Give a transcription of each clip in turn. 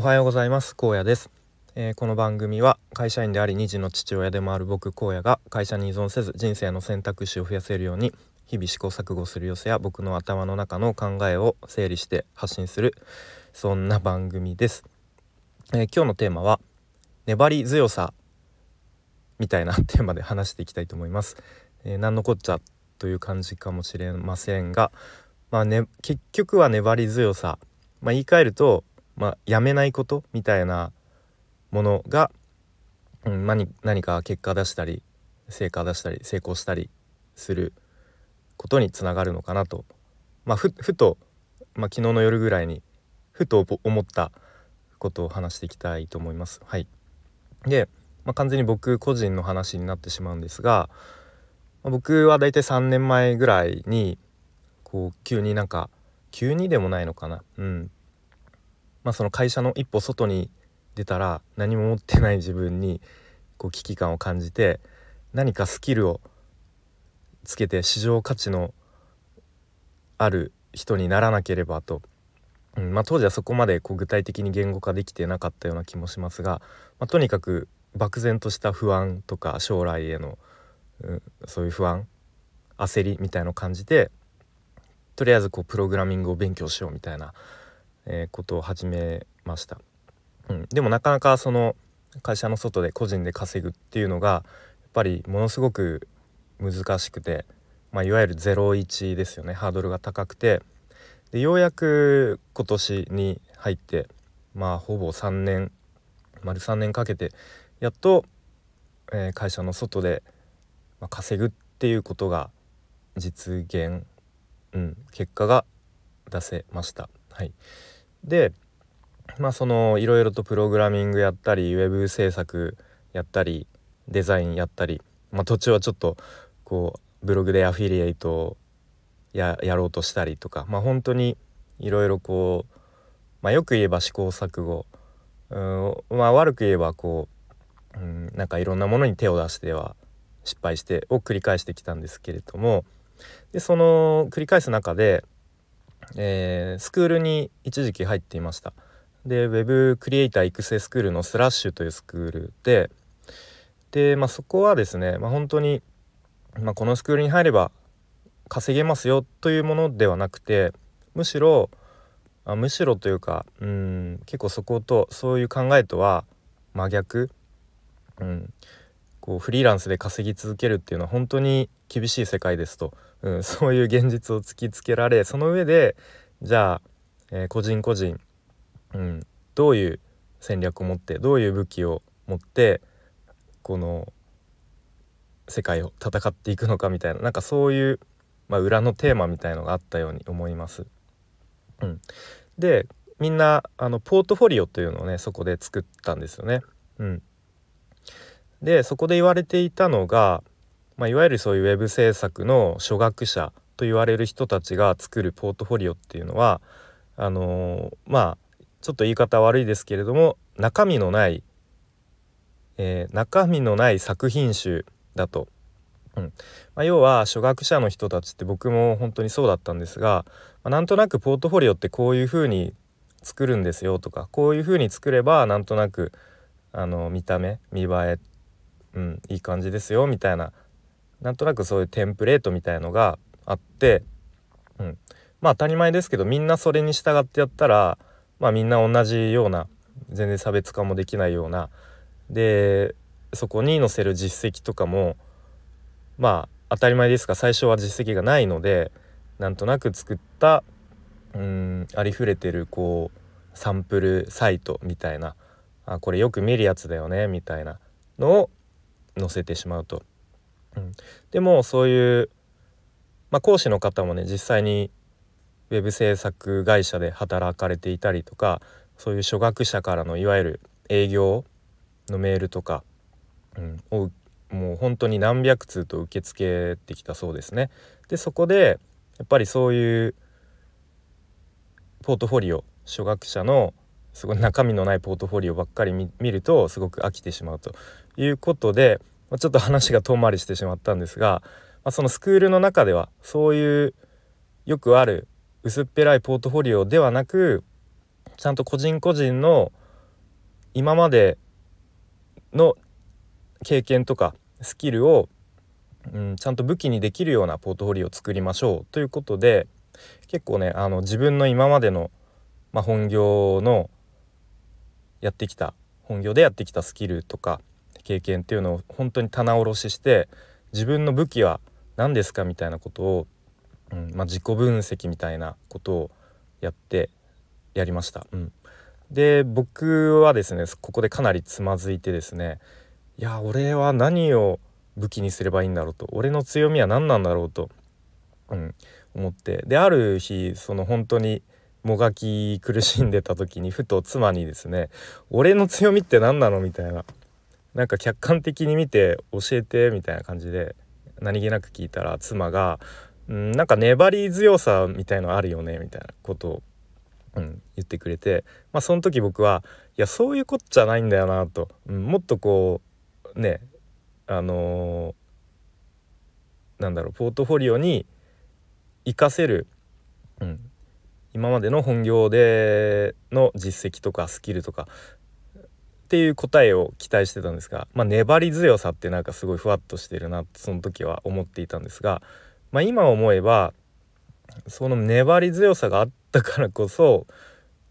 おはようございます。高野です、えー、この番組は会社員であり2児の父親でもある僕荒野が会社に依存せず人生の選択肢を増やせるように日々試行錯誤する様子や僕の頭の中の考えを整理して発信するそんな番組です、えー、今日のテーマは粘り強さみたいな テーマで話していきたいと思います、えー、何のこっちゃという感じかもしれませんがまあね結局は粘り強さ。まあ、言い換えるとまあ、やめないことみたいなものが、うん、何何か結果出したり成果出したり成功したりすることにつながるのかなと、まあ、ふと、まあ、昨日の夜ぐらいにふと思ったことを話していきたいと思います。はい、で、まあ、完全に僕個人の話になってしまうんですが、まあ、僕は大体3年前ぐらいにこう急になんか急にでもないのかな。うん。まあ、その会社の一歩外に出たら何も持ってない自分にこう危機感を感じて何かスキルをつけて市場価値のある人にならなければと、うんまあ、当時はそこまでこう具体的に言語化できてなかったような気もしますが、まあ、とにかく漠然とした不安とか将来への、うん、そういう不安焦りみたいのを感じてとりあえずこうプログラミングを勉強しようみたいなことを始めました、うん、でもなかなかその会社の外で個人で稼ぐっていうのがやっぱりものすごく難しくて、まあ、いわゆる01ですよね。ハードルが高くて。でようやく今年に入ってまあほぼ3年丸3年かけてやっと、えー、会社の外で、稼ぐっていうことが実現、うん、結果が出せました。はい、でまあそのいろいろとプログラミングやったりウェブ制作やったりデザインやったり、まあ、途中はちょっとこうブログでアフィリエイトややろうとしたりとかまあ本当にいろいろこう、まあ、よく言えば試行錯誤うまあ悪く言えばこう、うん、なんかいろんなものに手を出しては失敗してを繰り返してきたんですけれどもでその繰り返す中でえー、スクールに一時期入っていました。で Web クリエイター育成スクールのスラッシュというスクールでで、まあ、そこはですね、まあ、本当に、まあ、このスクールに入れば稼げますよというものではなくてむしろあむしろというかうん結構そことそういう考えとは真逆、うん、こうフリーランスで稼ぎ続けるっていうのは本当に厳しい世界ですと。うん、そういう現実を突きつけられその上でじゃあ、えー、個人個人、うん、どういう戦略を持ってどういう武器を持ってこの世界を戦っていくのかみたいななんかそういう、まあ、裏のテーマみたいのがあったように思います。うん、でみんなあのポートフォリオというのをねそこで作ったんですよね。うん、でそこで言われていたのがまあ、いわゆるそういうウェブ制作の初学者と言われる人たちが作るポートフォリオっていうのはあのー、まあちょっと言い方悪いですけれども中身のない、えー、中身のない作品集だと。うんまあ、要は初学者の人たちって僕も本当にそうだったんですが、まあ、なんとなくポートフォリオってこういうふうに作るんですよとかこういうふうに作ればなんとなくあの見た目見栄え、うん、いい感じですよみたいな。なんとなくそういうテンプレートみたいのがあって、うん、まあ当たり前ですけどみんなそれに従ってやったらまあみんな同じような全然差別化もできないような。でそこに載せる実績とかもまあ当たり前ですが最初は実績がないのでなんとなく作ったうんありふれてるこうサンプルサイトみたいな。あこれよく見るやつだよねみたいなのを載せてしまうと。うん、でもそういう、まあ、講師の方もね実際にウェブ制作会社で働かれていたりとかそういう初学者からのいわゆる営業のメールとか、うん、をもう本当に何百通と受け付けてきたそうですね。でそこでやっぱりそういうポートフォリオ初学者のすごい中身のないポートフォリオばっかり見るとすごく飽きてしまうということでまあ、ちょっと話が遠回りしてしまったんですが、まあ、そのスクールの中ではそういうよくある薄っぺらいポートフォリオではなくちゃんと個人個人の今までの経験とかスキルを、うん、ちゃんと武器にできるようなポートフォリオを作りましょう。ということで結構ねあの自分の今までの、まあ、本業のやってきた本業でやってきたスキルとか経験っていうのを本当に棚卸しして自分の武器は何ですかみたいなことを、うんまあ、自己分析みたいなことをやってやりました。うん、で僕はですねここでかなりつまずいてですねいや俺は何を武器にすればいいんだろうと俺の強みは何なんだろうと、うん、思ってである日その本当にもがき苦しんでた時にふと妻にですね「俺の強みって何なの?」みたいななんか客観的に見て教えてみたいな感じで何気なく聞いたら妻が「んなんか粘り強さみたいのあるよね」みたいなことを、うん、言ってくれてまあその時僕はいやそういうこっちゃないんだよなと、うん、もっとこうねあのー、なんだろうポートフォリオに活かせる、うん、今までの本業での実績とかスキルとかっていう答えを期待してたんですが、まあ、粘り強さってなんかすごいふわっとしてるなってその時は思っていたんですが、まあ、今思えばその粘り強さがあったからこそ、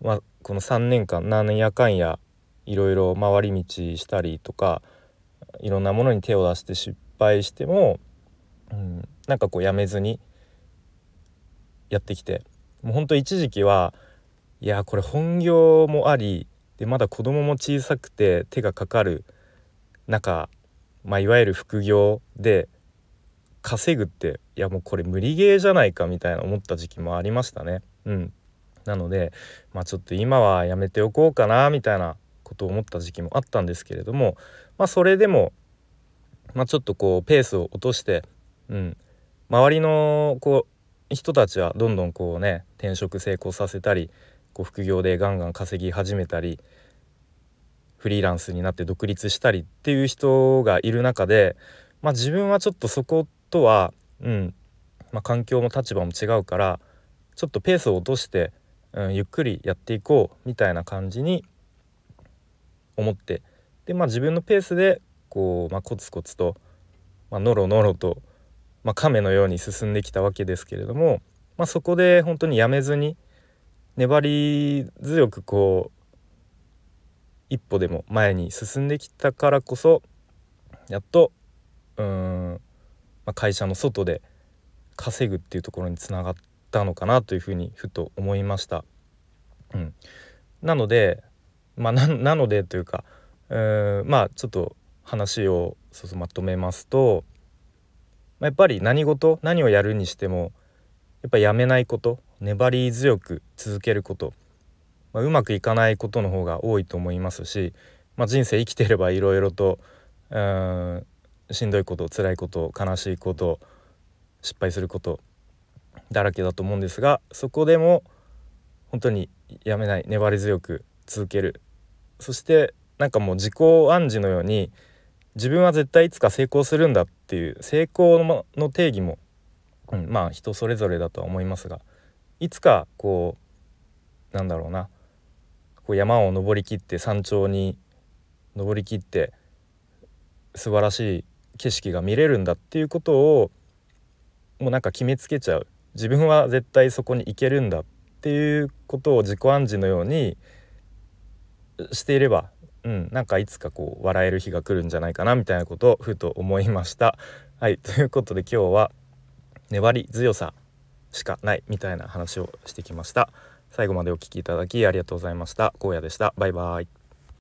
まあ、この3年間何やかんやいろいろ回り道したりとかいろんなものに手を出して失敗しても、うん、なんかこうやめずにやってきてもうほんと一時期はいやこれ本業もありでまだ子供も小さくて手がかかる中、まあ、いわゆる副業で稼ぐっていやもうこれ無理ゲーじゃないかみたいな思った時期もありましたね。うん、なので、まあ、ちょっと今はやめておこうかなみたいなことを思った時期もあったんですけれども、まあ、それでも、まあ、ちょっとこうペースを落として、うん、周りのこう人たちはどんどんこうね転職成功させたりこう副業でガンガン稼ぎ始めたりフリーランスになって独立したりっていう人がいる中で、まあ、自分はちょっとそことは、うんまあ、環境も立場も違うからちょっとペースを落として、うん、ゆっくりやっていこうみたいな感じに思ってで、まあ、自分のペースでこう、まあ、コツコツと、まあのろのろとまあ、亀のように進んできたわけですけれども、まあ、そこで本当にやめずに粘り強くこう一歩でも前に進んできたからこそやっとうん、まあ、会社の外で稼ぐっていうところにつながったのかなというふうにふと思いました。うん、なのでまあななのでというかうんまあちょっと話をそうそうまとめますとまあ、やっぱり何事何をやるにしてもやっぱやめないこと粘り強く続けること、まあ、うまくいかないことの方が多いと思いますし、まあ、人生生きてればいろいろとうんしんどいこと辛いこと悲しいこと失敗することだらけだと思うんですがそこでも本当にやめない粘り強く続ける。そしてなんかもう自己暗示のように自分は絶対いつか成功するんだっていう成功の定義も、うん、まあ人それぞれだとは思いますがいつかこうなんだろうな。こう山を登りきって山頂に登りきって素晴らしい景色が見れるんだっていうことをもうなんか決めつけちゃう。自分は絶対そこに行けるんだっていうことを自己暗示のようにしていればうん、なんかいつかこう笑える日が来るんじゃないかなみたいなことをふと思いました。はいということで今日は粘り強さ。しかないみたいな話をしてきました。最後までお聴きいただきありがとうございました。荒野でした。バイバイ。